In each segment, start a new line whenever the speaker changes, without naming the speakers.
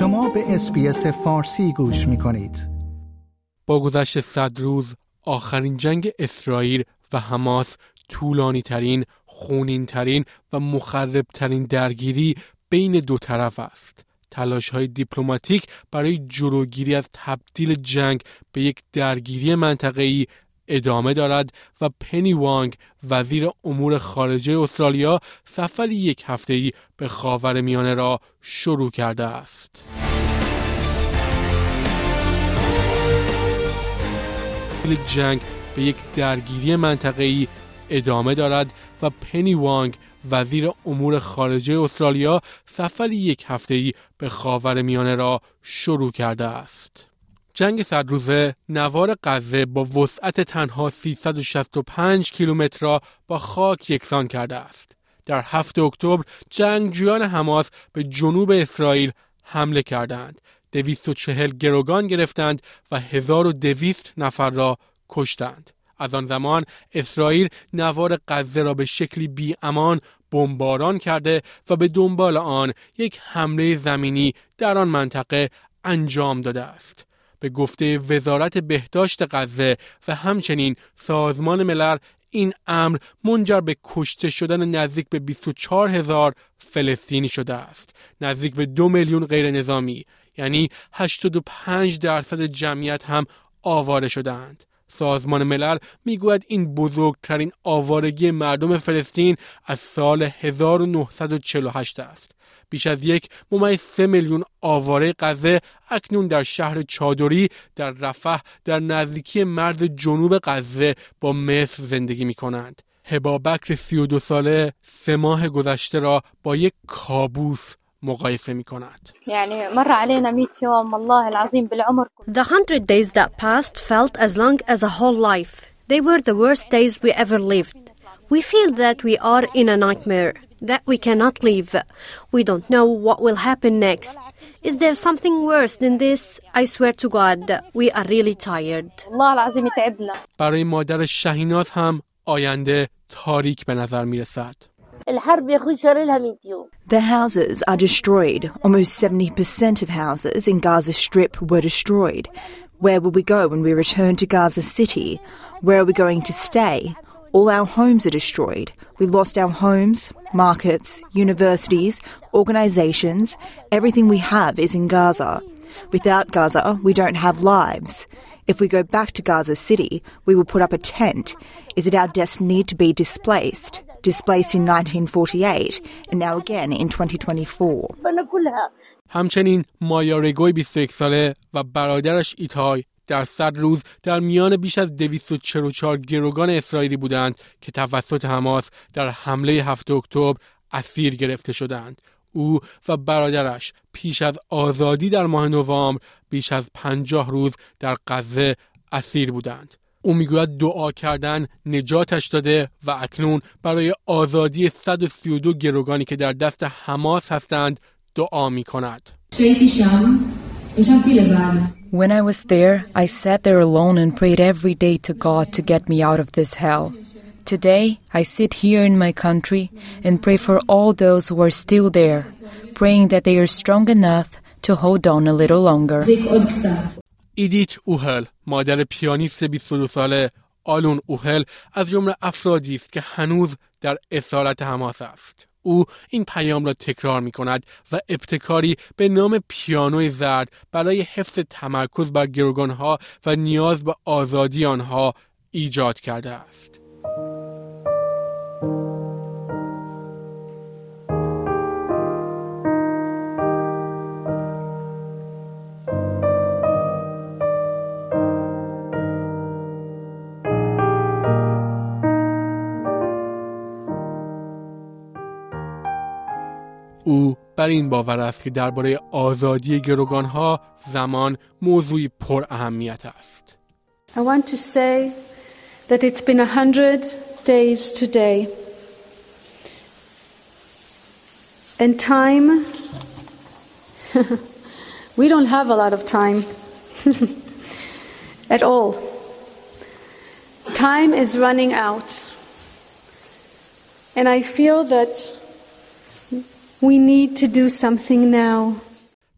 شما به SBS فارسی گوش می کنید.
با گذشت صد روز آخرین جنگ اسرائیل و حماس طولانی ترین، خونین ترین و مخرب ترین درگیری بین دو طرف است. تلاش های دیپلماتیک برای جلوگیری از تبدیل جنگ به یک درگیری منطقه‌ای ادامه دارد و پنی وانگ وزیر امور خارجه استرالیا سفری یک هفته‌ای به خاور میانه را شروع کرده است. جنگ به یک درگیری منطقه‌ای ادامه دارد و پنی وانگ وزیر امور خارجه استرالیا سفری یک هفته‌ای به خاور میانه را شروع کرده است. جنگ صد روزه نوار غزه با وسعت تنها 365 کیلومتر را با خاک یکسان کرده است. در هفت اکتبر جنگجویان حماس به جنوب اسرائیل حمله کردند. 240 گروگان گرفتند و 1200 نفر را کشتند. از آن زمان اسرائیل نوار غزه را به شکلی بی امان بمباران کرده و به دنبال آن یک حمله زمینی در آن منطقه انجام داده است. به گفته وزارت بهداشت غزه و همچنین سازمان ملل این امر منجر به کشته شدن نزدیک به 24 هزار فلسطینی شده است. نزدیک به دو میلیون غیر نظامی یعنی 85 درصد جمعیت هم آواره شدند. سازمان ملل می‌گوید این بزرگترین آوارگی مردم فلسطین از سال 1948 است. بیش از یک ممیز سه میلیون آواره غزه اکنون در شهر چادری در رفح در نزدیکی مرز جنوب غزه با مصر زندگی می کنند. هبا بکر سی و دو ساله سه ماه گذشته را با یک کابوس مقایسه می کند.
The hundred days that passed felt as long as a whole life. They were the worst days we ever lived. We feel that we are in a nightmare. that we cannot leave. We don't know what will happen next. Is there something worse than this? I swear to God, we are really tired.
برای مادر شهیناز هم آینده تاریک به نظر می رسد.
The houses are destroyed. Almost 70% of houses in Gaza Strip were destroyed. Where will we go when we return to Gaza City? Where are we going to stay? All our homes are destroyed. We lost our homes, markets, universities, organizations. Everything we have is in Gaza. Without Gaza, we don't have lives. If we go back to Gaza City, we will put up a tent. Is it our destiny to be displaced? Displaced in 1948 and now again in 2024.
همچنین مایا رگوی 21 ساله و برادرش ایتای در صد روز در میان بیش از 244 گروگان اسرائیلی بودند که توسط حماس در حمله 7 اکتبر اسیر گرفته شدند. او و برادرش پیش از آزادی در ماه نوامبر بیش از پنجاه روز در غزه اسیر بودند. او می‌گوید دعا کردن نجاتش داده و اکنون برای آزادی 132 گروگانی که در دست حماس هستند دعا می کند.
When I was there, I sat there alone and prayed every day to God to get me out of this hell. Today, I sit here in my country and pray for all those who are still there, praying that they are strong enough to hold on a little longer.
ایدیت اوهل مادر پیانیست 22 ساله آلون اوهل از جمله افرادی است که هنوز در اسارت حماس است. او این پیام را تکرار می کند و ابتکاری به نام پیانوی زرد برای حفظ تمرکز بر گروگانها و نیاز به آزادی آنها ایجاد کرده است. بر این باور است که درباره آزادی گروگانها زمان موضوعی پر اهمیت است.
I want to say that it's been a hundred days today. And time, we don't have a lot of time at all. Time is running out. And I feel that we need to do something now.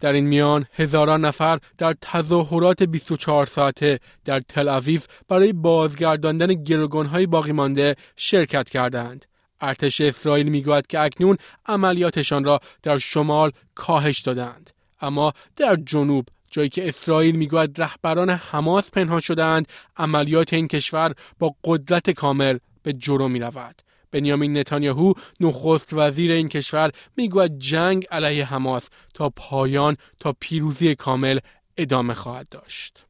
در این میان هزاران نفر در تظاهرات 24 ساعته در تل آویو برای بازگرداندن گروگانهای باقی مانده شرکت کردند. ارتش اسرائیل می‌گوید که اکنون عملیاتشان را در شمال کاهش دادند. اما در جنوب جایی که اسرائیل می‌گوید رهبران حماس پنهان شدند عملیات این کشور با قدرت کامل به جلو می رود. بنیامین نتانیاهو نخست وزیر این کشور میگوید جنگ علیه حماس تا پایان تا پیروزی کامل ادامه خواهد داشت.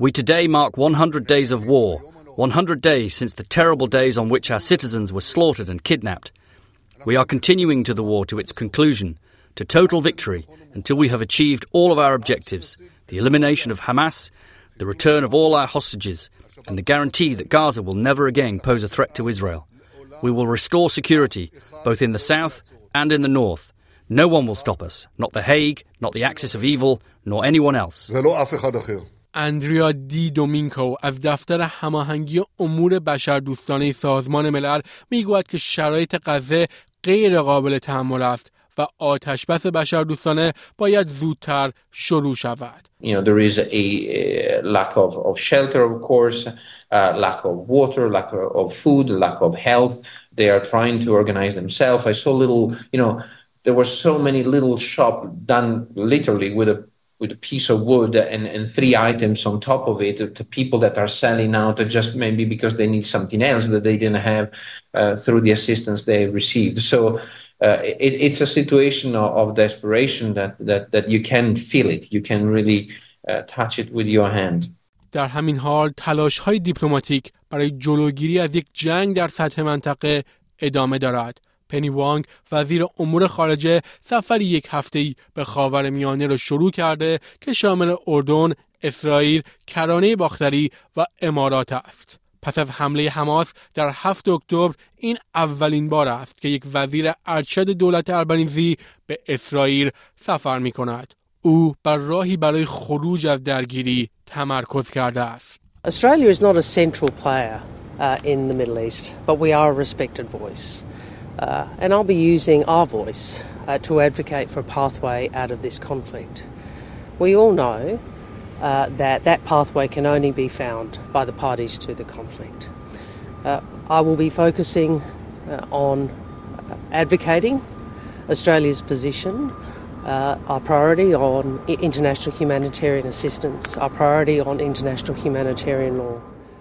We today mark 100 days of war, 100 days since the terrible days on which our citizens were slaughtered and kidnapped. We are continuing to the war to its conclusion, to total victory, until we have achieved all of our objectives the elimination of Hamas, the return of all our hostages, and the guarantee that Gaza will never again pose a threat to Israel. We will restore security, both in the south and in the north. No one will stop us, not The Hague, not the Axis of Evil, nor anyone else.
اندریا دی دومینکو از دفتر هماهنگی امور بشردوستانه سازمان ملل میگوید که شرایط غزه غیر قابل تحمل است و آتش بس بشردوستانه باید زودتر شروع شود.
You know, there is a, lack of, of shelter, of course, uh, lack of water, lack of food, lack of health. They are trying to organize themselves. I saw little, you know, there were so many little shops done literally with a with a piece of wood and, and three items on top of it to people that are selling out just maybe because they need something else that they didn't have uh, through the assistance they received. So uh, it, it's a situation of, of desperation that, that, that you can feel it. You can really uh, touch it with your hand.
در همین حال تلاش های دیپلماتیک برای جلوگیری از یک جنگ در سطح منطقه ادامه دارد. پنی وانگ وزیر امور خارجه سفر یک هفته ای به خاور میانه را شروع کرده که شامل اردن، اسرائیل، کرانه باختری و امارات است. پس از حمله حماس در 7 اکتبر این اولین بار است که یک وزیر ارشد دولت اربنیزی به اسرائیل سفر می کند. او بر راهی برای خروج از درگیری تمرکز کرده است.
Australia is not a central player uh, in the Middle East, but we are a respected voice. Uh, and I'll be using our voice uh, to advocate for a pathway out of this conflict. We all know uh, that that pathway can only be found by the parties to the conflict. Uh, I will be focusing uh, on advocating Australia's position, uh, our priority on international humanitarian assistance, our priority on international humanitarian law.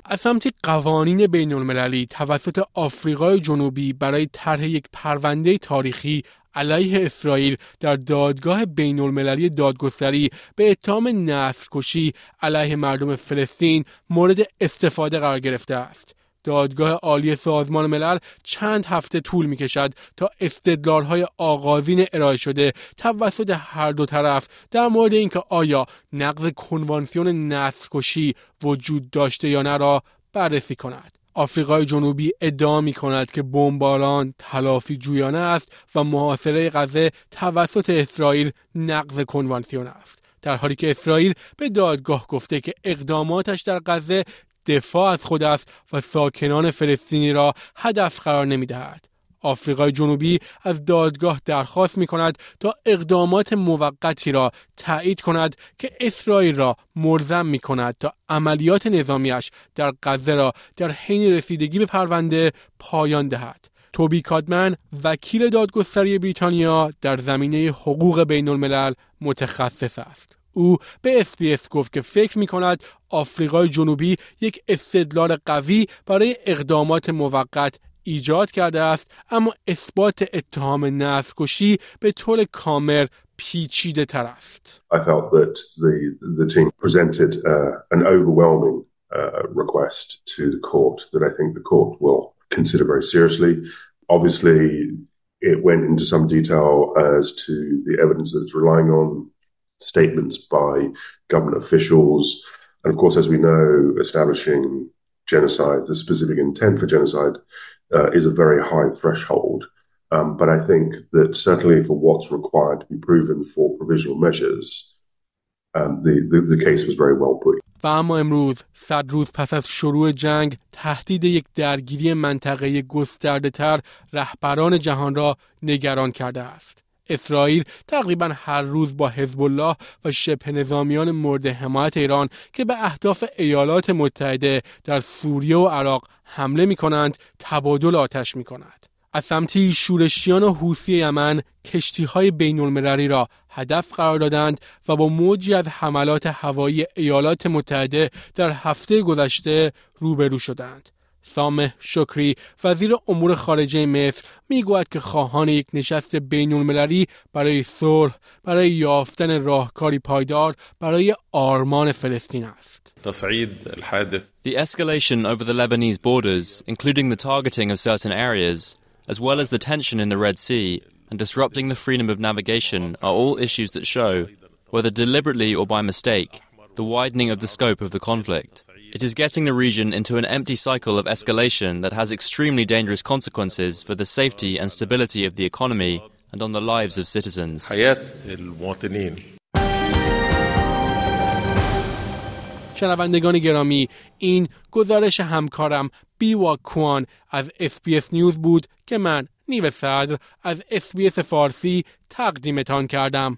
از سمت قوانین بین المللی توسط آفریقای جنوبی برای طرح یک پرونده تاریخی علیه اسرائیل در دادگاه بین المللی دادگستری به اتهام نسل کشی علیه مردم فلسطین مورد استفاده قرار گرفته است. دادگاه عالی سازمان ملل چند هفته طول می کشد تا استدلال های آغازین ارائه شده توسط هر دو طرف در مورد اینکه آیا نقض کنوانسیون نسل کشی وجود داشته یا نه را بررسی کند. آفریقای جنوبی ادعا می کند که بمباران تلافی جویانه است و محاصره غزه توسط اسرائیل نقض کنوانسیون است. در حالی که اسرائیل به دادگاه گفته که اقداماتش در غزه دفاع از خود است و ساکنان فلسطینی را هدف قرار نمی دهد. آفریقای جنوبی از دادگاه درخواست می کند تا اقدامات موقتی را تایید کند که اسرائیل را ملزم می کند تا عملیات نظامیش در غزه را در حین رسیدگی به پرونده پایان دهد. توبی کادمن وکیل دادگستری بریتانیا در زمینه حقوق بین الملل متخصص است. او به اسپیس گفت که فکر می کند آفریقای جنوبی یک استدلال قوی برای اقدامات موقت ایجاد کرده است اما اثبات اتهام نسل کشی به طور کامل پیچیده تر است.
I felt that the, the team presented uh, an overwhelming uh, request to the court that I think the court will consider very seriously. Obviously, it went into some detail as to the evidence that it's relying on, statements by government officials, and of course, as we know, establishing genocide, the specific intent for genocide, uh, is a very high threshold. Um, but I think that certainly for what's required to be proven for provisional measures, um, the, the, the case was very well put.
و اما امروز صد روز پس از شروع جنگ تهدید یک درگیری منطقه گسترده تر رهبران جهان را نگران کرده است. اسرائیل تقریبا هر روز با حزب الله و شبه نظامیان مورد حمایت ایران که به اهداف ایالات متحده در سوریه و عراق حمله می کنند تبادل آتش می کند. از سمتی شورشیان و حوثی یمن کشتی های بین المللی را هدف قرار دادند و با موجی از حملات هوایی ایالات متحده در هفته گذشته روبرو شدند. سامه شکری وزیر امور خارجه مصر میگوید که خواهان یک نشست بین المللی برای صلح برای یافتن راهکاری پایدار برای آرمان فلسطین است.
The escalation over the Lebanese borders, including the targeting of certain areas, as well as the tension in the Red Sea and disrupting the freedom of navigation, are all issues that show, whether deliberately or by mistake, the widening of the scope of the conflict. It is getting the region into an empty cycle of escalation that has extremely dangerous consequences for the safety and stability of the economy and on the lives of citizens.
شنوندگان گرامی این گزارش همکارم بیوا کوان از اسپیس نیوز بود که من نیو صدر از اسپیس فارسی تقدیمتان کردم